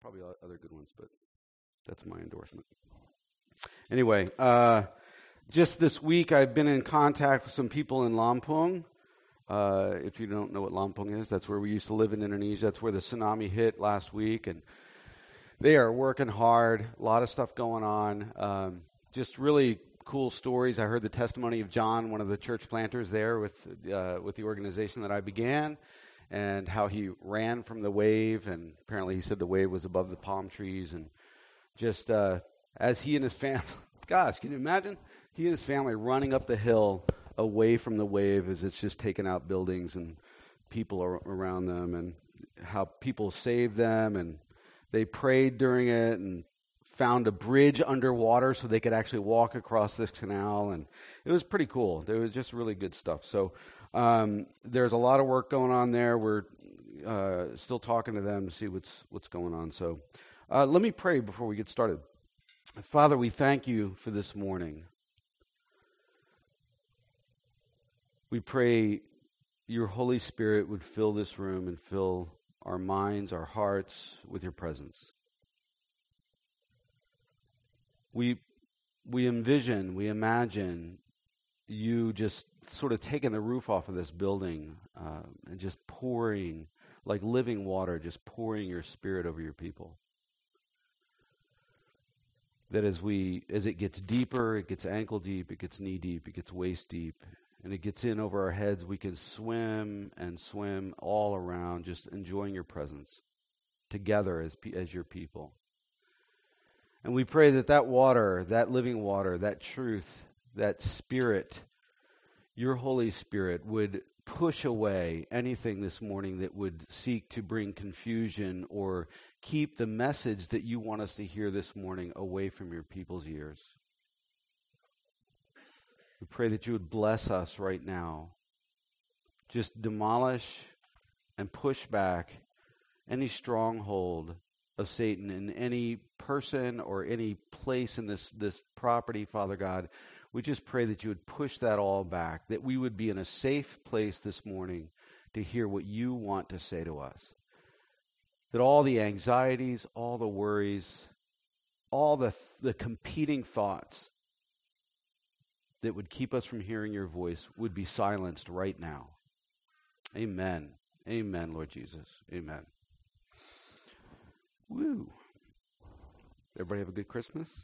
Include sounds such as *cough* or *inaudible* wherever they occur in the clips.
Probably other good ones, but that's my endorsement. Anyway, uh, just this week I've been in contact with some people in Lampung. Uh, if you don't know what Lampung is, that's where we used to live in Indonesia. That's where the tsunami hit last week, and they are working hard. A lot of stuff going on. Um, just really cool stories. I heard the testimony of John, one of the church planters there with uh, with the organization that I began, and how he ran from the wave. And apparently, he said the wave was above the palm trees. And just uh, as he and his family, *laughs* gosh, can you imagine? He and his family running up the hill away from the wave as it's just taken out buildings and people around them, and how people saved them and they prayed during it and found a bridge underwater so they could actually walk across this canal and it was pretty cool it was just really good stuff so um, there's a lot of work going on there. We're uh, still talking to them to see what's what's going on. So uh, let me pray before we get started. Father we thank you for this morning. We pray your holy spirit would fill this room and fill our minds, our hearts with your presence. We, we envision, we imagine you just sort of taking the roof off of this building uh, and just pouring, like living water, just pouring your spirit over your people. That as we, as it gets deeper, it gets ankle deep, it gets knee deep, it gets waist deep, and it gets in over our heads, we can swim and swim all around, just enjoying your presence together as, as your people. And we pray that that water, that living water, that truth, that spirit, your Holy Spirit would push away anything this morning that would seek to bring confusion or keep the message that you want us to hear this morning away from your people's ears. We pray that you would bless us right now. Just demolish and push back any stronghold of Satan in any person or any place in this, this property, Father God. We just pray that you would push that all back, that we would be in a safe place this morning to hear what you want to say to us. That all the anxieties, all the worries, all the, the competing thoughts that would keep us from hearing your voice would be silenced right now. Amen. Amen, Lord Jesus. Amen. Woo. Everybody have a good Christmas?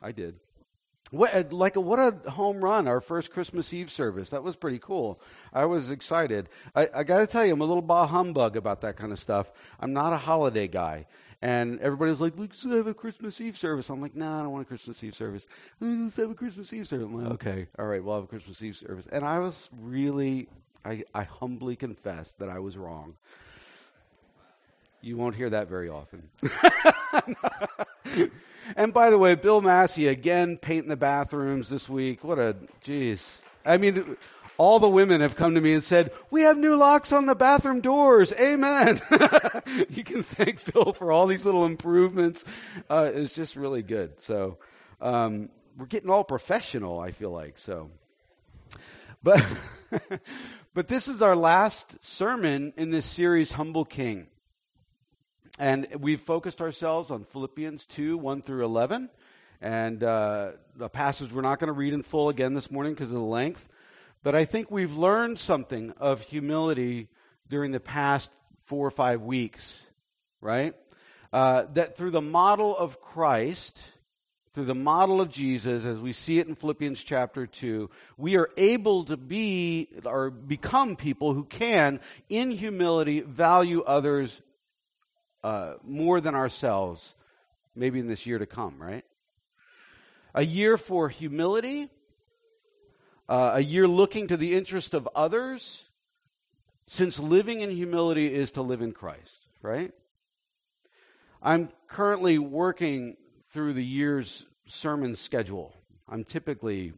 I did. What uh, like a, what a home run! Our first Christmas Eve service. That was pretty cool. I was excited. I, I got to tell you, I'm a little bah humbug about that kind of stuff. I'm not a holiday guy. And everybody's like, let's have a Christmas Eve service. I'm like, nah, I don't want a Christmas Eve service. Let's have a Christmas Eve service. I'm like, okay, all right, we'll have a Christmas Eve service. And I was really, I, I humbly confess that I was wrong. You won't hear that very often. *laughs* *laughs* *laughs* and by the way, Bill Massey again painting the bathrooms this week. What a jeez. I mean, all the women have come to me and said, We have new locks on the bathroom doors. Amen. *laughs* you can thank Phil for all these little improvements. Uh, it's just really good. So um, we're getting all professional, I feel like. So. But, *laughs* but this is our last sermon in this series, Humble King. And we've focused ourselves on Philippians 2 1 through 11. And uh, a passage we're not going to read in full again this morning because of the length. But I think we've learned something of humility during the past four or five weeks, right? Uh, that through the model of Christ, through the model of Jesus, as we see it in Philippians chapter 2, we are able to be or become people who can, in humility, value others uh, more than ourselves, maybe in this year to come, right? A year for humility, uh, a year looking to the interest of others, since living in humility is to live in Christ, right? I'm currently working through the year's sermon schedule. I'm typically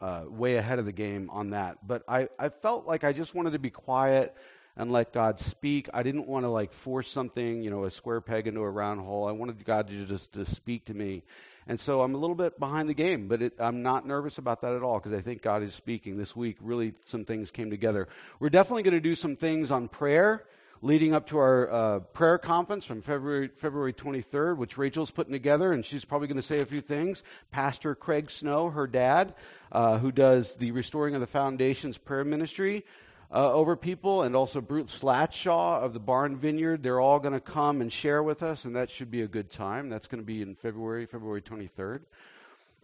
uh, way ahead of the game on that, but I, I felt like I just wanted to be quiet and let God speak. I didn't want to like force something, you know, a square peg into a round hole. I wanted God to just to speak to me. And so I'm a little bit behind the game, but it, I'm not nervous about that at all because I think God is speaking. This week, really, some things came together. We're definitely going to do some things on prayer leading up to our uh, prayer conference from February, February 23rd, which Rachel's putting together, and she's probably going to say a few things. Pastor Craig Snow, her dad, uh, who does the Restoring of the Foundations prayer ministry uh, over people, and also Bruce Slatshaw of the Barn Vineyard. They're all going to come and share with us, and that should be a good time. That's going to be in February, February 23rd.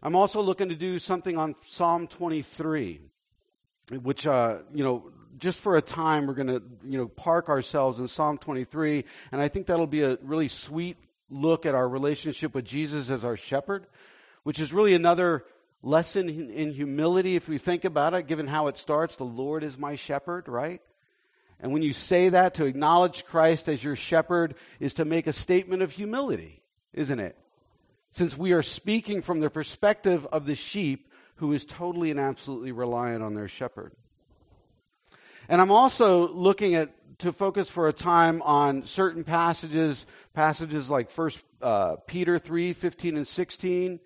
I'm also looking to do something on Psalm 23, which, uh, you know, just for a time, we're going to, you know, park ourselves in Psalm 23, and I think that'll be a really sweet look at our relationship with Jesus as our shepherd, which is really another lesson in humility if we think about it, given how it starts. The Lord is my shepherd, right? And when you say that, to acknowledge Christ as your shepherd is to make a statement of humility, isn't it? Since we are speaking from the perspective of the sheep who is totally and absolutely reliant on their shepherd. And I'm also looking at to focus for a time on certain passages, passages like First uh, Peter three fifteen and sixteen.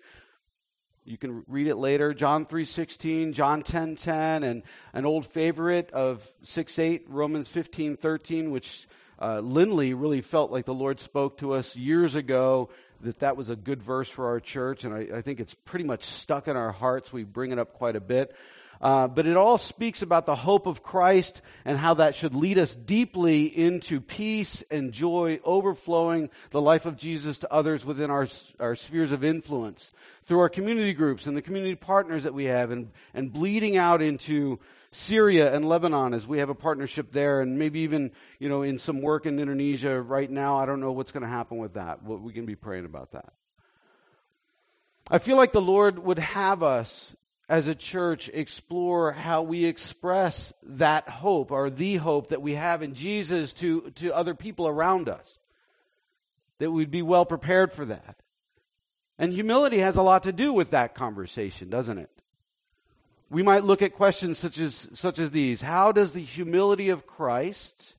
You can read it later. John three sixteen, John ten ten, and an old favorite of six eight, Romans fifteen thirteen, which uh, Lindley really felt like the Lord spoke to us years ago that that was a good verse for our church, and I, I think it's pretty much stuck in our hearts. We bring it up quite a bit. Uh, but it all speaks about the hope of Christ and how that should lead us deeply into peace and joy, overflowing the life of Jesus to others within our, our spheres of influence through our community groups and the community partners that we have, and, and bleeding out into Syria and Lebanon as we have a partnership there, and maybe even you know in some work in Indonesia right now. I don't know what's going to happen with that. What we can be praying about that. I feel like the Lord would have us as a church explore how we express that hope or the hope that we have in Jesus to, to other people around us. That we'd be well prepared for that. And humility has a lot to do with that conversation, doesn't it? We might look at questions such as, such as these How does the humility of Christ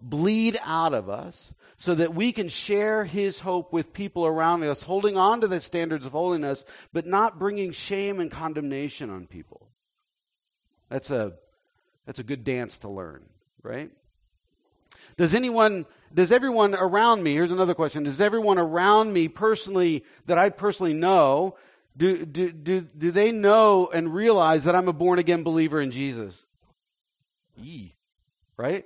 bleed out of us so that we can share his hope with people around us, holding on to the standards of holiness, but not bringing shame and condemnation on people. That's a, that's a good dance to learn, right? Does anyone, does everyone around me, here's another question, does everyone around me personally, that I personally know, do, do, do, do they know and realize that I'm a born again believer in Jesus? Yee, right?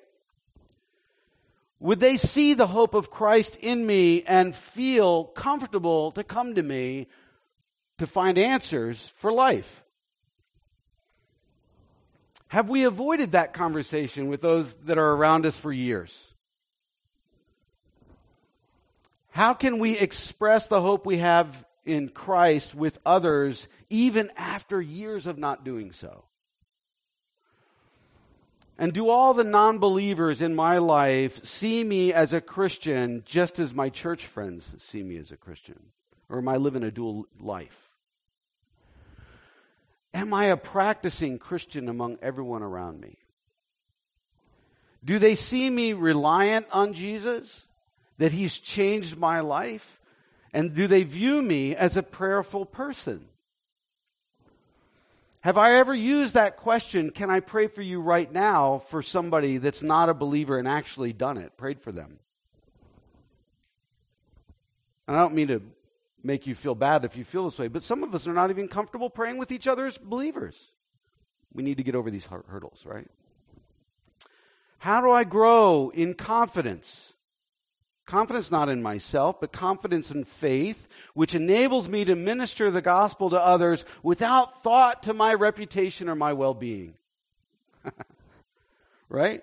Would they see the hope of Christ in me and feel comfortable to come to me to find answers for life? Have we avoided that conversation with those that are around us for years? How can we express the hope we have in Christ with others even after years of not doing so? And do all the non believers in my life see me as a Christian just as my church friends see me as a Christian? Or am I living a dual life? Am I a practicing Christian among everyone around me? Do they see me reliant on Jesus? That he's changed my life? And do they view me as a prayerful person? Have I ever used that question, can I pray for you right now, for somebody that's not a believer and actually done it, prayed for them? And I don't mean to make you feel bad if you feel this way, but some of us are not even comfortable praying with each other as believers. We need to get over these hurdles, right? How do I grow in confidence? Confidence not in myself, but confidence in faith, which enables me to minister the gospel to others without thought to my reputation or my well being. *laughs* right?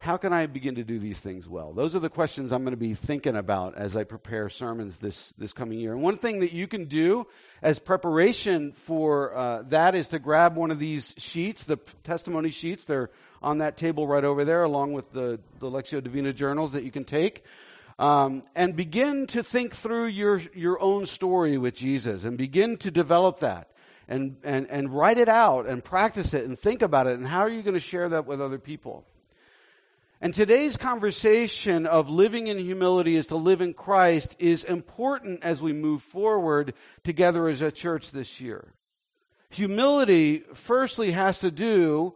How can I begin to do these things well? Those are the questions I'm going to be thinking about as I prepare sermons this, this coming year. And one thing that you can do as preparation for uh, that is to grab one of these sheets, the testimony sheets. They're on that table right over there, along with the, the Lectio Divina journals that you can take. Um, and begin to think through your, your own story with Jesus and begin to develop that and, and, and write it out and practice it and think about it. And how are you going to share that with other people? And today's conversation of living in humility is to live in Christ is important as we move forward together as a church this year. Humility, firstly, has to do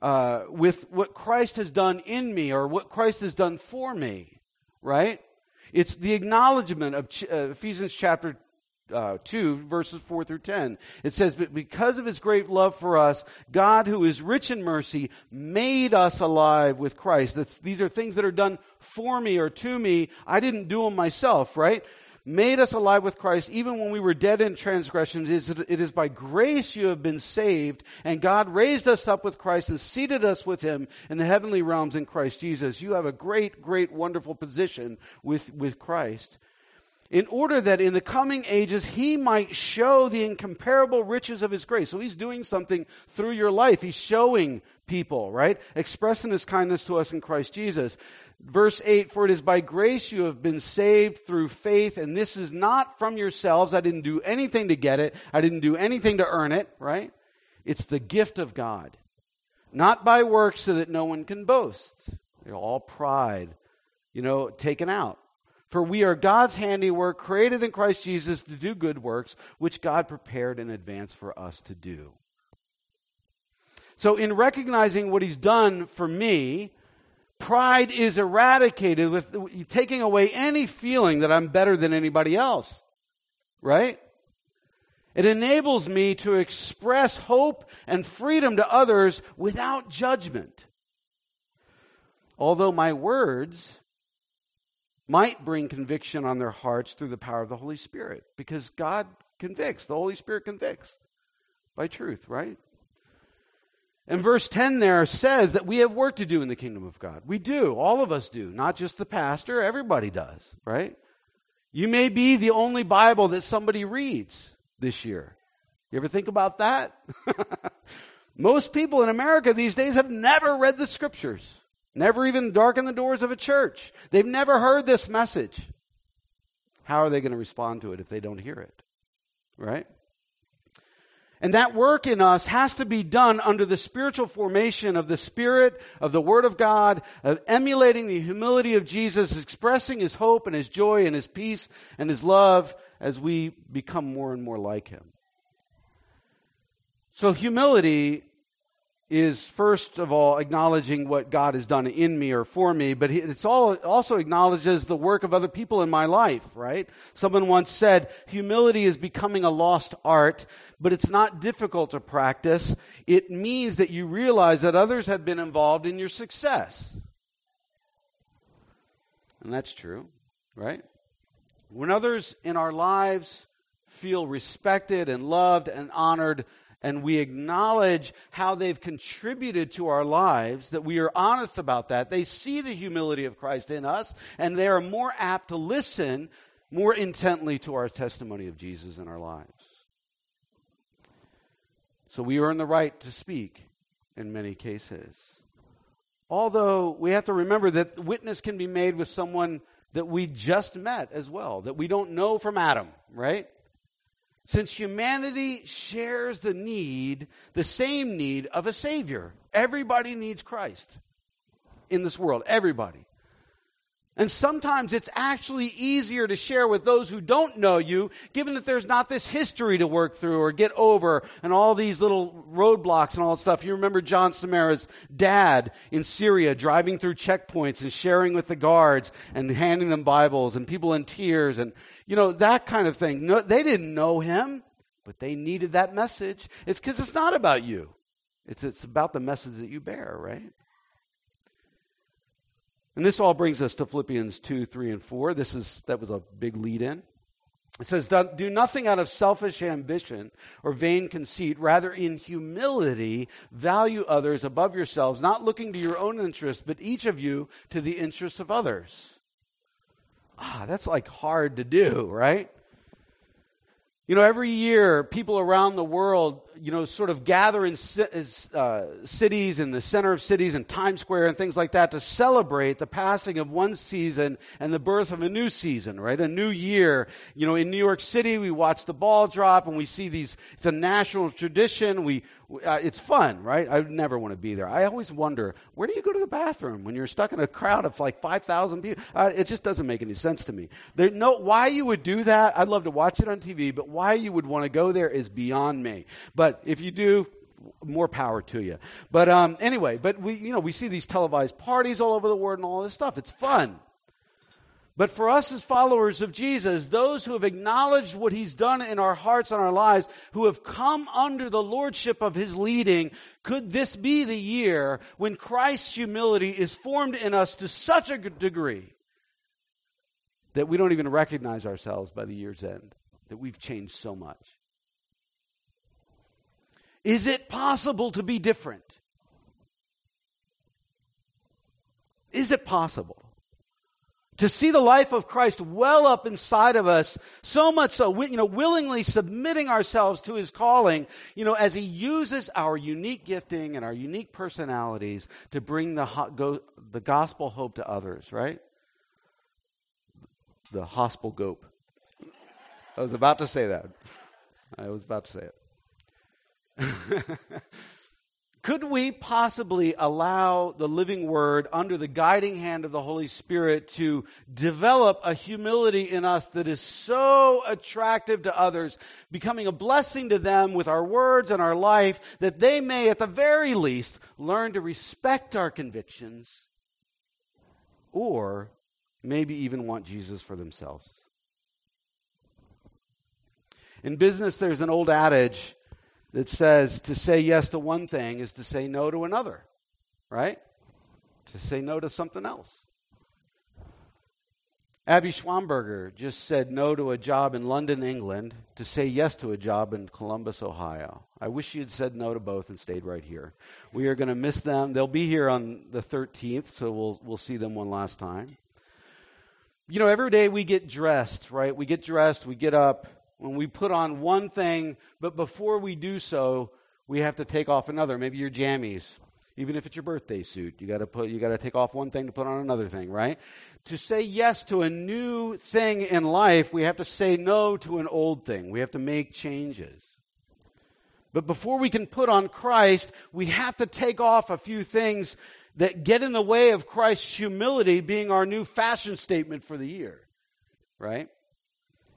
uh, with what Christ has done in me or what Christ has done for me, right? It's the acknowledgement of uh, Ephesians chapter uh, 2, verses 4 through 10. It says, But because of his great love for us, God, who is rich in mercy, made us alive with Christ. That's, these are things that are done for me or to me. I didn't do them myself, right? Made us alive with Christ even when we were dead in transgressions. It is by grace you have been saved, and God raised us up with Christ and seated us with him in the heavenly realms in Christ Jesus. You have a great, great, wonderful position with, with Christ in order that in the coming ages he might show the incomparable riches of his grace. So he's doing something through your life. He's showing people, right? Expressing his kindness to us in Christ Jesus. Verse 8, for it is by grace you have been saved through faith, and this is not from yourselves. I didn't do anything to get it. I didn't do anything to earn it, right? It's the gift of God. Not by works so that no one can boast. They're all pride, you know, taken out. For we are God's handiwork, created in Christ Jesus to do good works, which God prepared in advance for us to do. So, in recognizing what He's done for me, pride is eradicated with taking away any feeling that I'm better than anybody else. Right? It enables me to express hope and freedom to others without judgment. Although my words might bring conviction on their hearts through the power of the Holy Spirit because God convicts, the Holy Spirit convicts by truth, right? And verse 10 there says that we have work to do in the kingdom of God. We do. All of us do. Not just the pastor. Everybody does, right? You may be the only Bible that somebody reads this year. You ever think about that? *laughs* Most people in America these days have never read the scriptures. Never even darken the doors of a church. They've never heard this message. How are they going to respond to it if they don't hear it? Right? And that work in us has to be done under the spiritual formation of the Spirit, of the Word of God, of emulating the humility of Jesus, expressing His hope and His joy and His peace and His love as we become more and more like Him. So, humility is first of all acknowledging what God has done in me or for me, but it's all also acknowledges the work of other people in my life, right? Someone once said, humility is becoming a lost art, but it's not difficult to practice. It means that you realize that others have been involved in your success. And that's true, right? When others in our lives feel respected and loved and honored, and we acknowledge how they've contributed to our lives, that we are honest about that, they see the humility of Christ in us, and they are more apt to listen more intently to our testimony of Jesus in our lives. So we earn the right to speak in many cases. Although we have to remember that witness can be made with someone that we just met as well, that we don't know from Adam, right? Since humanity shares the need, the same need of a Savior. Everybody needs Christ in this world. Everybody. And sometimes it's actually easier to share with those who don't know you, given that there's not this history to work through or get over and all these little roadblocks and all that stuff. You remember John Samara's dad in Syria driving through checkpoints and sharing with the guards and handing them Bibles and people in tears and, you know, that kind of thing. No, they didn't know him, but they needed that message. It's because it's not about you. It's, it's about the message that you bear, right? And this all brings us to Philippians 2, 3, and 4. This is that was a big lead in. It says, Do nothing out of selfish ambition or vain conceit. Rather, in humility, value others above yourselves, not looking to your own interests, but each of you to the interests of others. Ah, that's like hard to do, right? You know, every year, people around the world, you know, sort of gather in uh, cities, in the center of cities, and Times Square and things like that to celebrate the passing of one season and the birth of a new season, right? A new year. You know, in New York City, we watch the ball drop and we see these, it's a national tradition. We, uh, it's fun, right? I never want to be there. I always wonder, where do you go to the bathroom when you're stuck in a crowd of like 5,000 people? Uh, it just doesn't make any sense to me. There, no, why you would do that, I'd love to watch it on TV, but why you would want to go there is beyond me. But if you do, more power to you. But um, anyway, but we, you know, we see these televised parties all over the world and all this stuff. It's fun. But for us as followers of Jesus, those who have acknowledged what he's done in our hearts and our lives, who have come under the lordship of his leading, could this be the year when Christ's humility is formed in us to such a degree that we don't even recognize ourselves by the year's end, that we've changed so much? Is it possible to be different? Is it possible? to see the life of Christ well up inside of us, so much so, you know, willingly submitting ourselves to his calling, you know, as he uses our unique gifting and our unique personalities to bring the, go, the gospel hope to others, right? The gospel gope. I was about to say that. I was about to say it. *laughs* Could we possibly allow the living word under the guiding hand of the Holy Spirit to develop a humility in us that is so attractive to others, becoming a blessing to them with our words and our life, that they may, at the very least, learn to respect our convictions or maybe even want Jesus for themselves? In business, there's an old adage that says to say yes to one thing is to say no to another, right? To say no to something else. Abby Schwamberger just said no to a job in London, England, to say yes to a job in Columbus, Ohio. I wish she had said no to both and stayed right here. We are going to miss them. They'll be here on the 13th, so we'll, we'll see them one last time. You know, every day we get dressed, right? We get dressed, we get up, when we put on one thing, but before we do so, we have to take off another. Maybe your jammies, even if it's your birthday suit, you got to put you got to take off one thing to put on another thing, right? To say yes to a new thing in life, we have to say no to an old thing. We have to make changes. But before we can put on Christ, we have to take off a few things that get in the way of Christ's humility being our new fashion statement for the year. Right?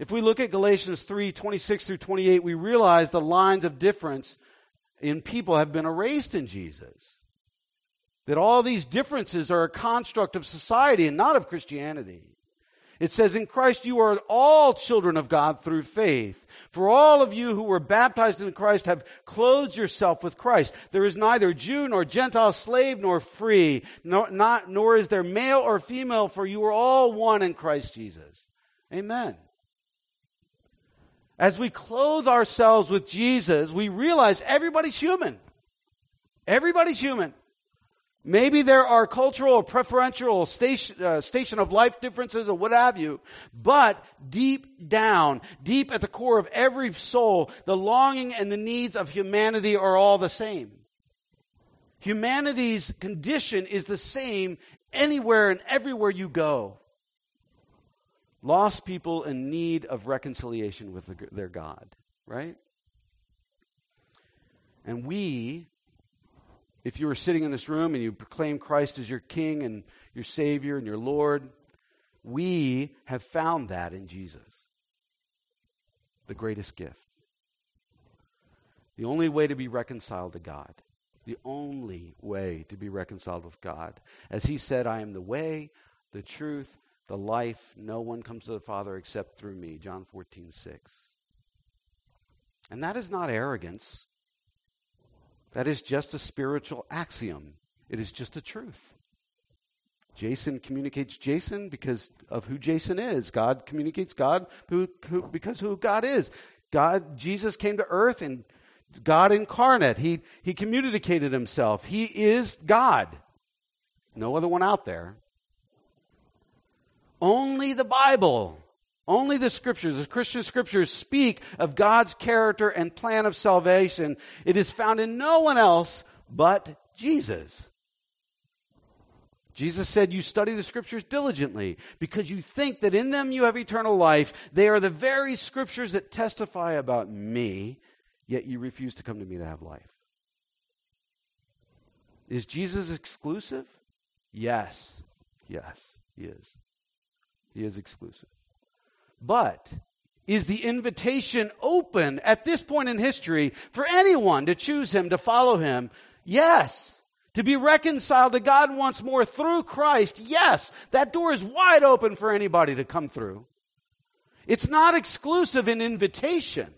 If we look at Galatians 3 26 through 28, we realize the lines of difference in people have been erased in Jesus. That all these differences are a construct of society and not of Christianity. It says, In Christ you are all children of God through faith. For all of you who were baptized in Christ have clothed yourself with Christ. There is neither Jew nor Gentile, slave nor free, nor, not, nor is there male or female, for you are all one in Christ Jesus. Amen. As we clothe ourselves with Jesus, we realize everybody's human. Everybody's human. Maybe there are cultural or preferential station, uh, station of life differences or what have you, but deep down, deep at the core of every soul, the longing and the needs of humanity are all the same. Humanity's condition is the same anywhere and everywhere you go lost people in need of reconciliation with the, their God, right? And we, if you were sitting in this room and you proclaim Christ as your King and your Savior and your Lord, we have found that in Jesus, the greatest gift. The only way to be reconciled to God. The only way to be reconciled with God. As he said, I am the way, the truth, the life. No one comes to the Father except through me. John 14, 6. And that is not arrogance. That is just a spiritual axiom. It is just a truth. Jason communicates Jason because of who Jason is. God communicates God who, who, because who God is. God, Jesus came to earth and God incarnate. He, he communicated himself. He is God. No other one out there. Only the Bible, only the scriptures, the Christian scriptures speak of God's character and plan of salvation. It is found in no one else but Jesus. Jesus said, You study the scriptures diligently because you think that in them you have eternal life. They are the very scriptures that testify about me, yet you refuse to come to me to have life. Is Jesus exclusive? Yes. Yes, he is. He is exclusive. But is the invitation open at this point in history for anyone to choose him, to follow him? Yes. To be reconciled to God once more through Christ? Yes. That door is wide open for anybody to come through. It's not exclusive in invitation.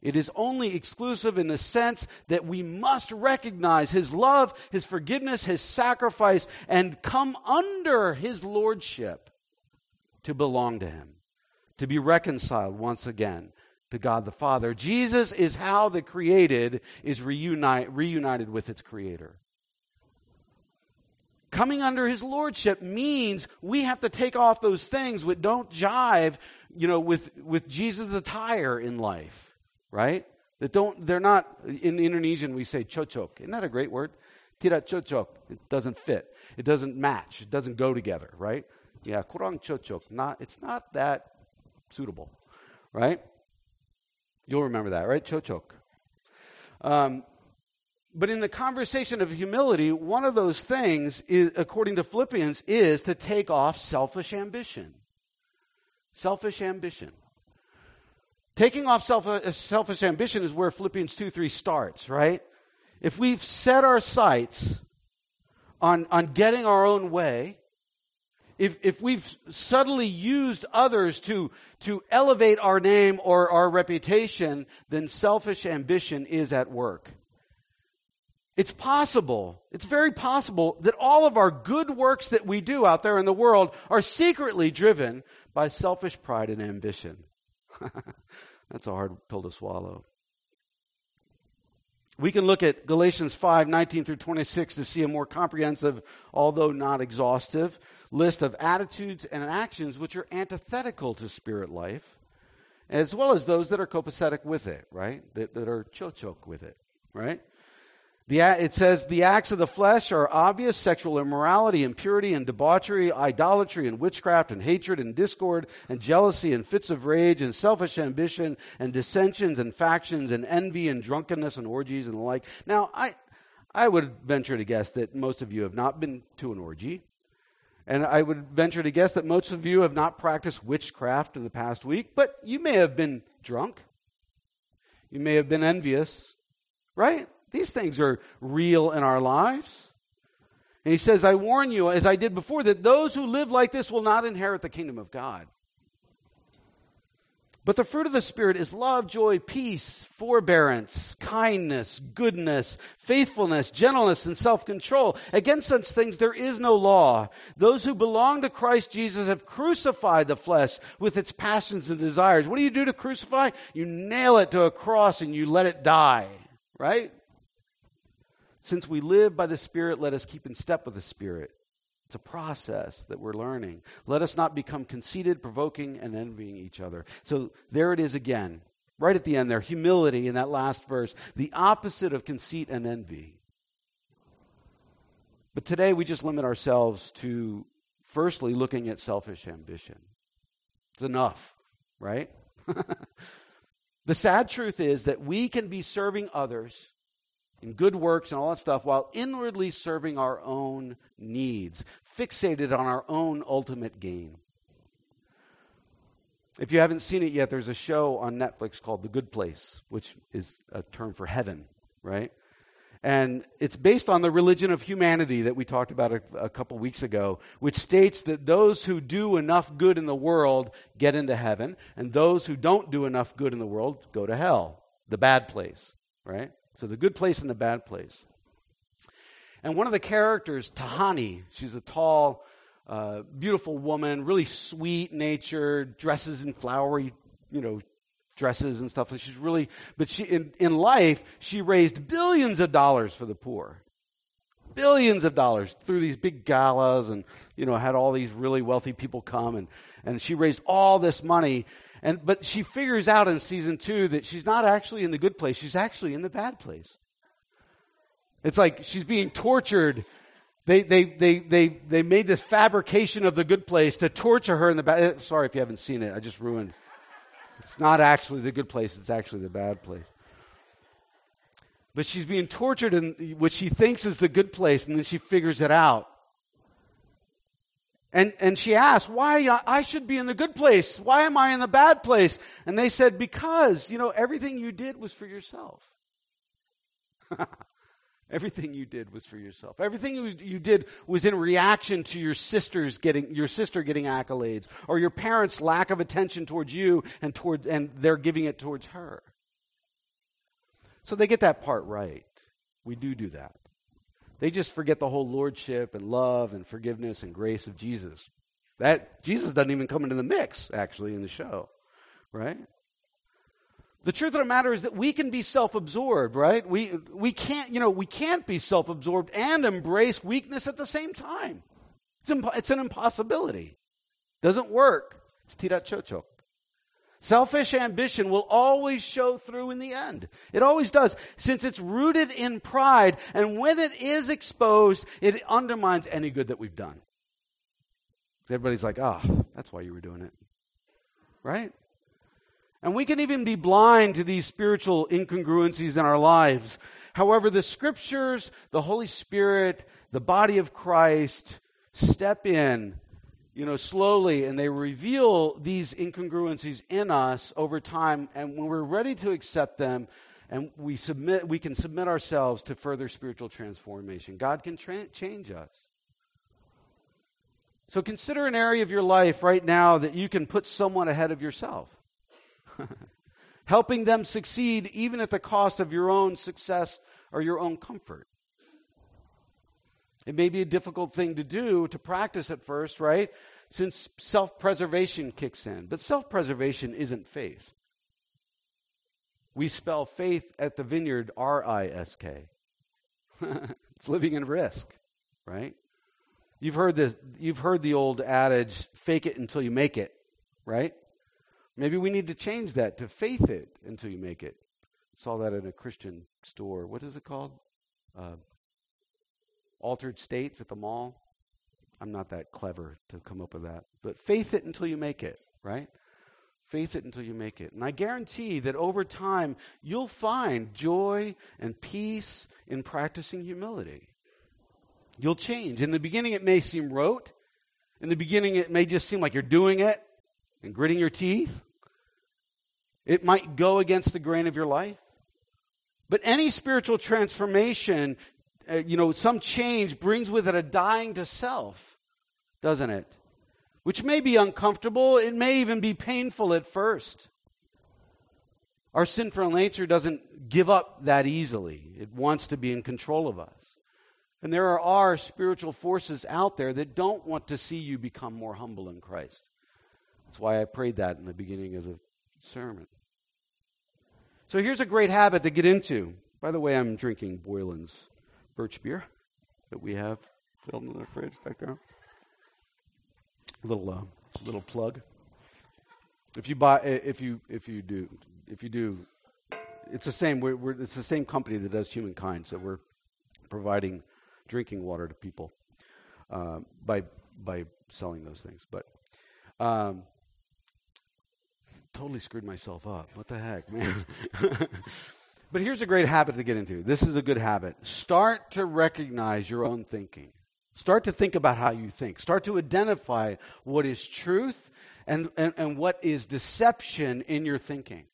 It is only exclusive in the sense that we must recognize His love, His forgiveness, His sacrifice, and come under His lordship to belong to Him, to be reconciled once again to God the Father. Jesus is how the created is reunite, reunited with its Creator. Coming under his lordship means we have to take off those things that don't jive, you know, with, with Jesus' attire in life right? That don't, they're not, in Indonesian we say cocok. Isn't that a great word? Tidak cocok. It doesn't fit. It doesn't match. It doesn't go together, right? Yeah, kurang cocok. Not, it's not that suitable, right? You'll remember that, right? Cocok. Um, but in the conversation of humility, one of those things, is, according to Philippians, is to take off selfish ambition. Selfish ambition. Taking off self, uh, selfish ambition is where Philippians 2 3 starts, right? If we've set our sights on, on getting our own way, if, if we've subtly used others to, to elevate our name or our reputation, then selfish ambition is at work. It's possible, it's very possible that all of our good works that we do out there in the world are secretly driven by selfish pride and ambition. *laughs* That's a hard pill to swallow. We can look at Galatians 5 19 through 26 to see a more comprehensive, although not exhaustive, list of attitudes and actions which are antithetical to spirit life, as well as those that are copacetic with it, right? That, that are cocok with it, right? The, it says the acts of the flesh are obvious sexual immorality, impurity, and debauchery, idolatry, and witchcraft, and hatred, and discord, and jealousy, and fits of rage, and selfish ambition, and dissensions, and factions, and envy, and drunkenness, and orgies, and the like. Now, I, I would venture to guess that most of you have not been to an orgy. And I would venture to guess that most of you have not practiced witchcraft in the past week, but you may have been drunk. You may have been envious, right? These things are real in our lives. And he says, I warn you, as I did before, that those who live like this will not inherit the kingdom of God. But the fruit of the Spirit is love, joy, peace, forbearance, kindness, goodness, faithfulness, gentleness, and self control. Against such things there is no law. Those who belong to Christ Jesus have crucified the flesh with its passions and desires. What do you do to crucify? You nail it to a cross and you let it die, right? Since we live by the Spirit, let us keep in step with the Spirit. It's a process that we're learning. Let us not become conceited, provoking, and envying each other. So there it is again, right at the end there humility in that last verse, the opposite of conceit and envy. But today we just limit ourselves to firstly looking at selfish ambition. It's enough, right? *laughs* the sad truth is that we can be serving others and good works and all that stuff while inwardly serving our own needs, fixated on our own ultimate gain. If you haven't seen it yet, there's a show on Netflix called The Good Place, which is a term for heaven, right? And it's based on the religion of humanity that we talked about a, a couple weeks ago, which states that those who do enough good in the world get into heaven, and those who don't do enough good in the world go to hell, the bad place, right? So the good place and the bad place. And one of the characters, Tahani, she's a tall, uh, beautiful woman, really sweet natured, dresses in flowery, you know, dresses and stuff. And she's really, but she in, in life, she raised billions of dollars for the poor. Billions of dollars through these big galas and, you know, had all these really wealthy people come and, and she raised all this money and, but she figures out in season two that she's not actually in the good place, she's actually in the bad place. It's like she's being tortured. They, they, they, they, they made this fabrication of the good place to torture her in the bad. Eh, sorry if you haven't seen it, I just ruined. It's not actually the good place, it's actually the bad place. But she's being tortured in what she thinks is the good place, and then she figures it out. And, and she asked, why I should be in the good place? Why am I in the bad place? And they said, because, you know, everything you did was for yourself. *laughs* everything you did was for yourself. Everything you, you did was in reaction to your sister's getting, your sister getting accolades or your parents' lack of attention towards you and toward, and they're giving it towards her. So they get that part right. We do do that. They just forget the whole lordship and love and forgiveness and grace of Jesus. That Jesus doesn't even come into the mix actually in the show, right? The truth of the matter is that we can be self-absorbed, right? We we can't, you know, we can't be self-absorbed and embrace weakness at the same time. It's, impo- it's an impossibility. Doesn't work. It's tidak cocok. Selfish ambition will always show through in the end. It always does, since it's rooted in pride, and when it is exposed, it undermines any good that we've done. Everybody's like, ah, oh, that's why you were doing it. Right? And we can even be blind to these spiritual incongruencies in our lives. However, the scriptures, the Holy Spirit, the body of Christ step in you know, slowly, and they reveal these incongruencies in us over time. And when we're ready to accept them, and we submit, we can submit ourselves to further spiritual transformation. God can tra- change us. So consider an area of your life right now that you can put someone ahead of yourself. *laughs* Helping them succeed even at the cost of your own success or your own comfort. It may be a difficult thing to do, to practice at first, right? Since self preservation kicks in. But self preservation isn't faith. We spell faith at the vineyard R I S K. *laughs* It's living in risk, right? You've heard this you've heard the old adage fake it until you make it, right? Maybe we need to change that to faith it until you make it. Saw that in a Christian store. What is it called? Uh, altered states at the mall. I'm not that clever to come up with that. But faith it until you make it, right? Faith it until you make it. And I guarantee that over time, you'll find joy and peace in practicing humility. You'll change. In the beginning, it may seem rote. In the beginning, it may just seem like you're doing it and gritting your teeth. It might go against the grain of your life. But any spiritual transformation uh, you know, some change brings with it a dying to self, doesn't it? Which may be uncomfortable, it may even be painful at first. Our sinful nature doesn't give up that easily, it wants to be in control of us. And there are spiritual forces out there that don't want to see you become more humble in Christ. That's why I prayed that in the beginning of the sermon. So here's a great habit to get into. By the way, I'm drinking Boylan's birch beer that we have filled in the fridge back there. Little uh, little plug. If you buy, if you if you do if you do, it's the same. We're, we're, it's the same company that does humankind. So we're providing drinking water to people uh, by by selling those things. But um, totally screwed myself up. What the heck, man? *laughs* But here's a great habit to get into. This is a good habit. Start to recognize your own thinking. Start to think about how you think. Start to identify what is truth and, and, and what is deception in your thinking.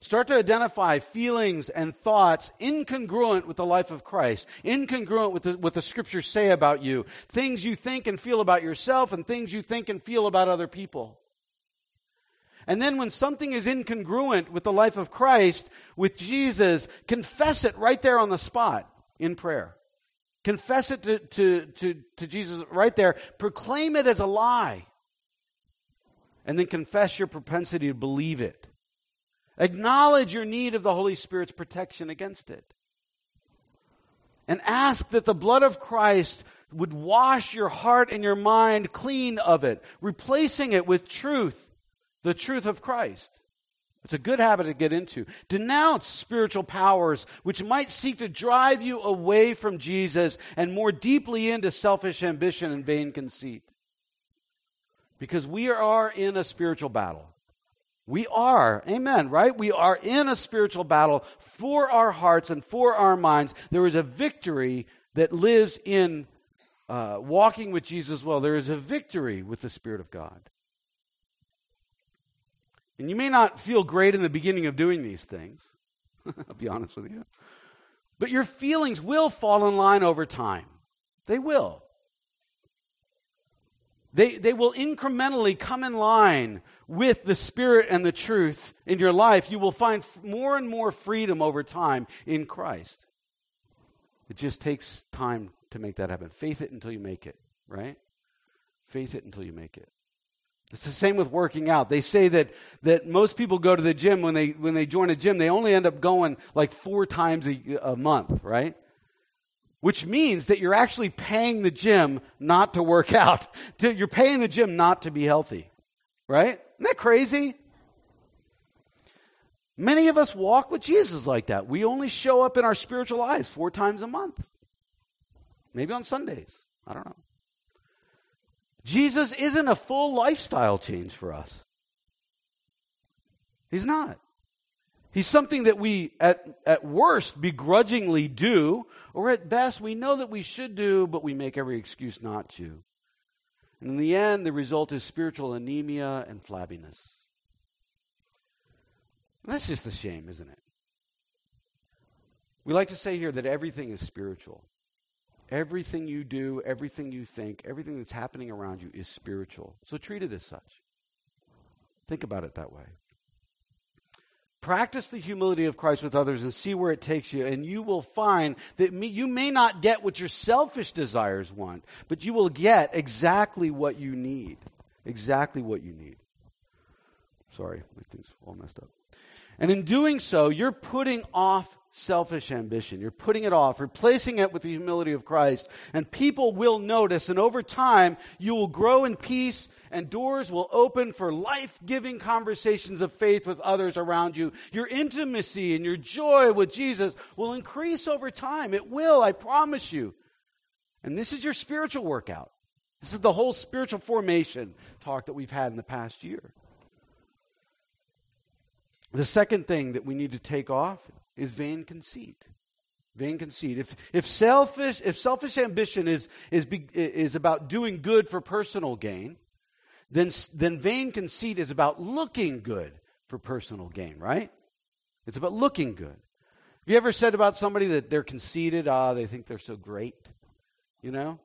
Start to identify feelings and thoughts incongruent with the life of Christ, incongruent with the, what the scriptures say about you, things you think and feel about yourself, and things you think and feel about other people. And then when something is incongruent with the life of Christ, with Jesus, confess it right there on the spot in prayer. Confess it to, to, to, to Jesus right there. Proclaim it as a lie. And then confess your propensity to believe it. Acknowledge your need of the Holy Spirit's protection against it. And ask that the blood of Christ would wash your heart and your mind clean of it, replacing it with truth the truth of Christ. It's a good habit to get into. Denounce spiritual powers which might seek to drive you away from Jesus and more deeply into selfish ambition and vain conceit. Because we are in a spiritual battle. We are, amen, right? We are in a spiritual battle for our hearts and for our minds. There is a victory that lives in uh, walking with Jesus well, there is a victory with the Spirit of God. And you may not feel great in the beginning of doing these things. *laughs* I'll be honest with you. But your feelings will fall in line over time. They will. They, they will incrementally come in line with the Spirit and the truth in your life. You will find more and more freedom over time in Christ. It just takes time to make that happen. Faith it until you make it, right? Faith it until you make it. It's the same with working out. They say that, that most people go to the gym when they, when they join a gym, they only end up going like four times a, a month, right? Which means that you're actually paying the gym not to work *laughs* out. You're paying the gym not to be healthy, right? Isn't that crazy? Many of us walk with Jesus like that. We only show up in our spiritual lives four times a month. Maybe on Sundays. I don't know. Jesus isn't a full lifestyle change for us. He's not. He's something that we, at, at worst, begrudgingly do, or at best, we know that we should do, but we make every excuse not to. And in the end, the result is spiritual anemia and flabbiness. And that's just a shame, isn't it? We like to say here that everything is spiritual. Everything you do, everything you think, everything that's happening around you is spiritual. So treat it as such. Think about it that way. Practice the humility of Christ with others and see where it takes you, and you will find that you may not get what your selfish desires want, but you will get exactly what you need. Exactly what you need. Sorry, my thing's all messed up. And in doing so, you're putting off selfish ambition. You're putting it off, replacing it with the humility of Christ. And people will notice, and over time, you will grow in peace, and doors will open for life giving conversations of faith with others around you. Your intimacy and your joy with Jesus will increase over time. It will, I promise you. And this is your spiritual workout. This is the whole spiritual formation talk that we've had in the past year. The second thing that we need to take off is vain conceit. Vain conceit. If, if, selfish, if selfish ambition is, is, is about doing good for personal gain, then, then vain conceit is about looking good for personal gain, right? It's about looking good. Have you ever said about somebody that they're conceited? Ah, they think they're so great. You know?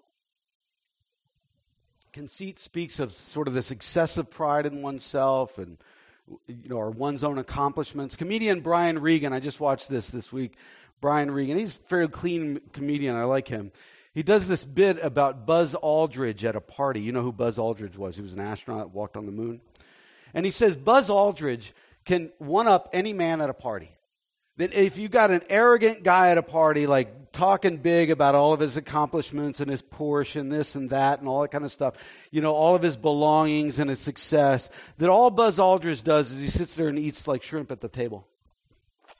Conceit speaks of sort of this excessive pride in oneself and you know, or one's own accomplishments. Comedian Brian Regan, I just watched this this week. Brian Regan, he's a very clean comedian. I like him. He does this bit about Buzz Aldrin at a party. You know who Buzz Aldrin was? He was an astronaut, that walked on the moon. And he says Buzz Aldrin can one up any man at a party. That if you got an arrogant guy at a party, like talking big about all of his accomplishments and his Porsche and this and that and all that kind of stuff, you know, all of his belongings and his success, that all Buzz Aldrin does is he sits there and eats like shrimp at the table.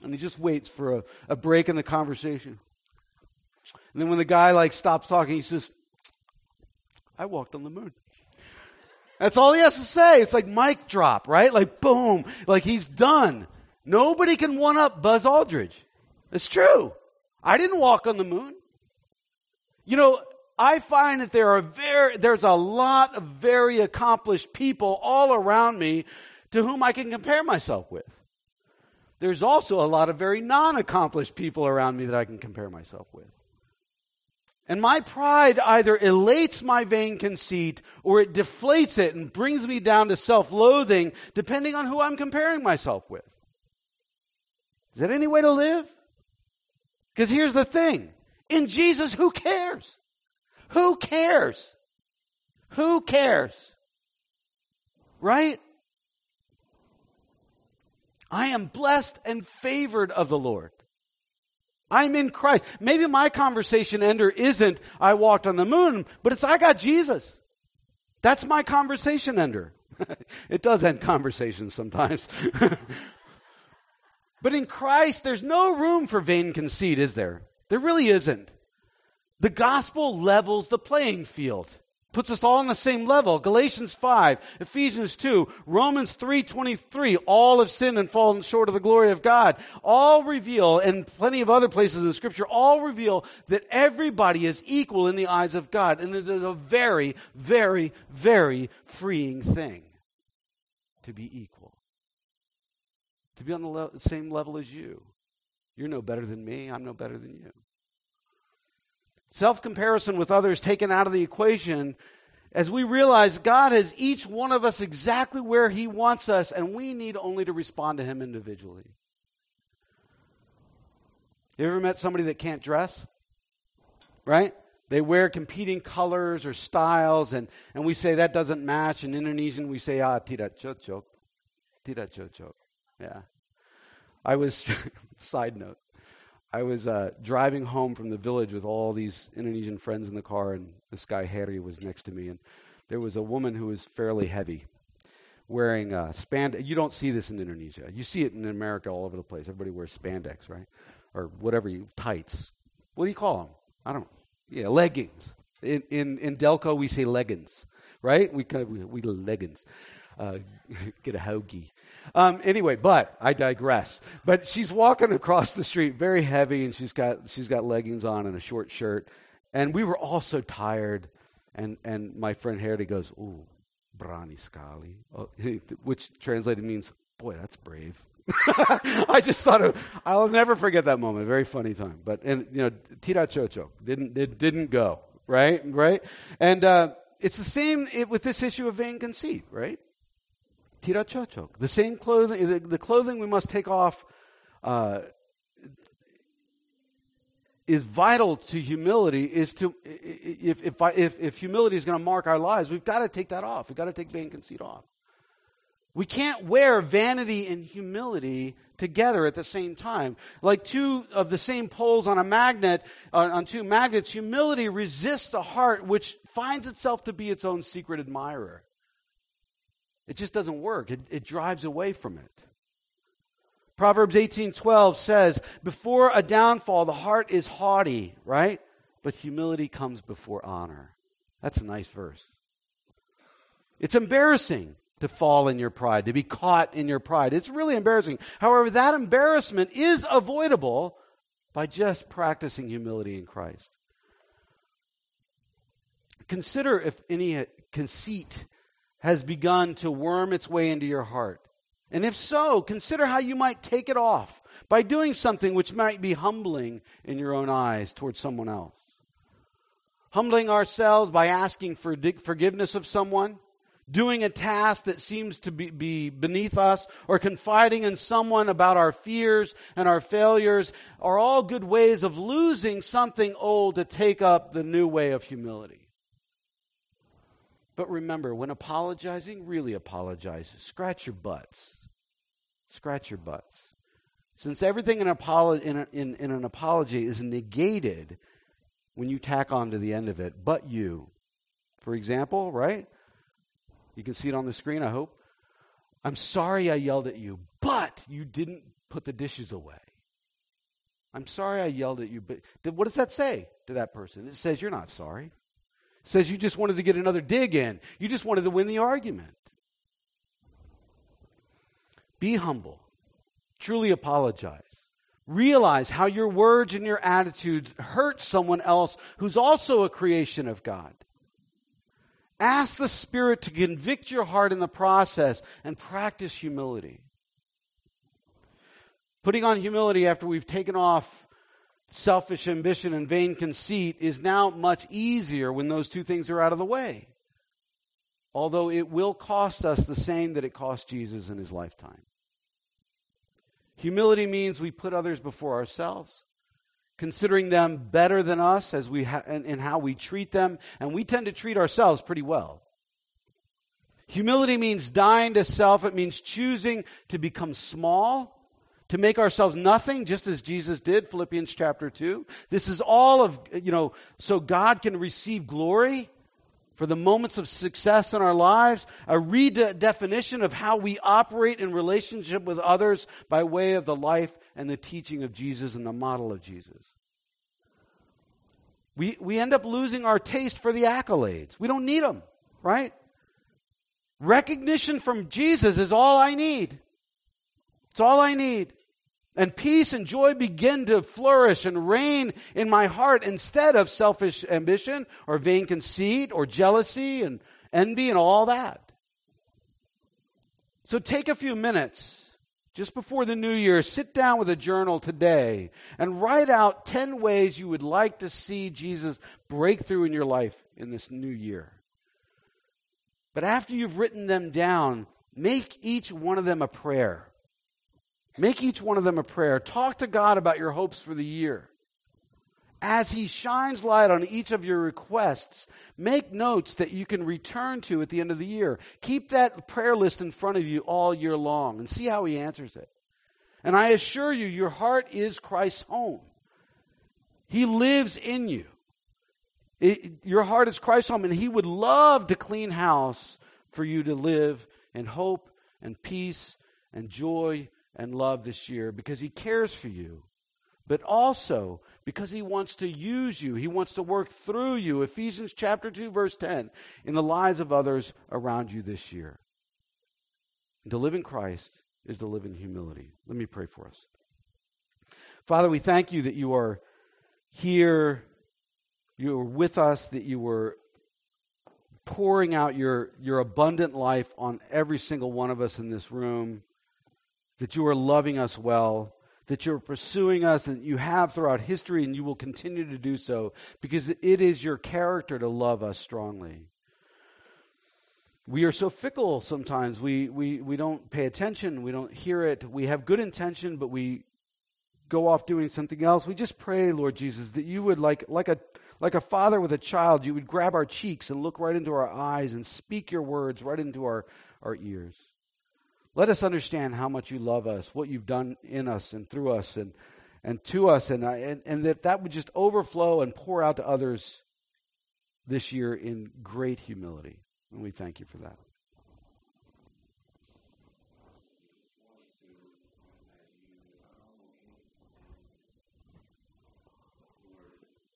And he just waits for a, a break in the conversation. And then when the guy like stops talking, he says, I walked on the moon. That's all he has to say. It's like mic drop, right? Like boom, like he's done. Nobody can one up Buzz Aldrin. It's true. I didn't walk on the moon. You know, I find that there are very, there's a lot of very accomplished people all around me to whom I can compare myself with. There's also a lot of very non accomplished people around me that I can compare myself with. And my pride either elates my vain conceit or it deflates it and brings me down to self loathing, depending on who I'm comparing myself with. Is that any way to live? Because here's the thing in Jesus, who cares? Who cares? Who cares? Right? I am blessed and favored of the Lord. I'm in Christ. Maybe my conversation ender isn't I walked on the moon, but it's I got Jesus. That's my conversation ender. *laughs* it does end conversations sometimes. *laughs* But in Christ, there's no room for vain conceit, is there? There really isn't. The gospel levels the playing field. puts us all on the same level. Galatians 5, Ephesians 2, Romans 3:23, all have sinned and fallen short of the glory of God. All reveal and plenty of other places in scripture all reveal that everybody is equal in the eyes of God and it is a very very very freeing thing to be equal. To be on the le- same level as you. You're no better than me, I'm no better than you. Self comparison with others taken out of the equation as we realize God has each one of us exactly where He wants us, and we need only to respond to Him individually. You ever met somebody that can't dress? Right? They wear competing colors or styles, and, and we say that doesn't match. In Indonesian, we say, ah, tidak cocok. Tidak cocok. Yeah. I was, *laughs* side note, I was uh, driving home from the village with all these Indonesian friends in the car, and this guy Harry was next to me, and there was a woman who was fairly heavy, wearing uh, spandex. You don't see this in Indonesia. You see it in America all over the place. Everybody wears spandex, right, or whatever you tights. What do you call them? I don't. Yeah, leggings. In in in Delco, we say leggings, right? We we, we leggings. Uh, *laughs* get a hoagie. Um, anyway, but I digress. But she's walking across the street, very heavy, and she's got she's got leggings on and a short shirt. And we were all so tired. And and my friend Harry goes, "Ooh, brani scali," oh, *laughs* which translated means, "Boy, that's brave." *laughs* I just thought of, I'll never forget that moment. Very funny time. But and you know, tidak cocok didn't it didn't go right, right, and uh, it's the same with this issue of vain conceit, right? Tirachochok. The same clothing, the, the, clothing we must take off uh, is vital to humility. Is to if if if, if humility is going to mark our lives, we've got to take that off. We've got to take vain conceit off. We can't wear vanity and humility together at the same time. Like two of the same poles on a magnet, uh, on two magnets, humility resists a heart which finds itself to be its own secret admirer. It just doesn't work. It, it drives away from it. Proverbs 18:12 says, "Before a downfall the heart is haughty, right? But humility comes before honor." That's a nice verse. It's embarrassing to fall in your pride, to be caught in your pride. It's really embarrassing. However, that embarrassment is avoidable by just practicing humility in Christ. Consider if any conceit has begun to worm its way into your heart? And if so, consider how you might take it off by doing something which might be humbling in your own eyes towards someone else. Humbling ourselves by asking for forgiveness of someone, doing a task that seems to be, be, beneath us, or confiding in someone about our fears and our failures are all good ways of losing something old to take up the new way of humility. But remember, when apologizing, really apologize. Scratch your butts. Scratch your butts. Since everything in, apolo- in, in, in an apology is negated when you tack on to the end of it, but you. For example, right? You can see it on the screen, I hope. I'm sorry I yelled at you, but you didn't put the dishes away. I'm sorry I yelled at you, but what does that say to that person? It says you're not sorry says you just wanted to get another dig in. You just wanted to win the argument. Be humble. Truly apologize. Realize how your words and your attitudes hurt someone else who's also a creation of God. Ask the Spirit to convict your heart in the process and practice humility. Putting on humility after we've taken off selfish ambition and vain conceit is now much easier when those two things are out of the way. Although it will cost us the same that it cost Jesus in his lifetime. Humility means we put others before ourselves, considering them better than us as we ha- how we treat them, and we tend to treat ourselves pretty well. Humility means dying to self. It means choosing to become small to make ourselves nothing, just as Jesus did, Philippians chapter 2. This is all of, you know, so God can receive glory for the moments of success in our lives, a redefinition of how we operate in relationship with others by way of the life and the teaching of Jesus and the model of Jesus. We, we end up losing our taste for the accolades. We don't need them, right? Recognition from Jesus is all I need. It's all I need. And peace and joy begin to flourish and reign in my heart instead of selfish ambition or vain conceit or jealousy and envy and all that. So take a few minutes just before the new year, sit down with a journal today and write out 10 ways you would like to see Jesus break through in your life in this new year. But after you've written them down, make each one of them a prayer. Make each one of them a prayer. Talk to God about your hopes for the year. As He shines light on each of your requests, make notes that you can return to at the end of the year. Keep that prayer list in front of you all year long and see how He answers it. And I assure you, your heart is Christ's home. He lives in you. It, your heart is Christ's home, and He would love to clean house for you to live in hope and peace and joy and love this year because He cares for you, but also because He wants to use you. He wants to work through you. Ephesians chapter 2, verse 10, in the lives of others around you this year. And to live in Christ is to live in humility. Let me pray for us. Father, we thank you that you are here, you are with us, that you were pouring out your, your abundant life on every single one of us in this room that you are loving us well, that you're pursuing us, and you have throughout history, and you will continue to do so because it is your character to love us strongly. We are so fickle sometimes. We, we, we don't pay attention. We don't hear it. We have good intention, but we go off doing something else. We just pray, Lord Jesus, that you would, like, like, a, like a father with a child, you would grab our cheeks and look right into our eyes and speak your words right into our, our ears. Let us understand how much you love us, what you've done in us and through us and, and to us, and, uh, and, and that that would just overflow and pour out to others this year in great humility. And we thank you for that.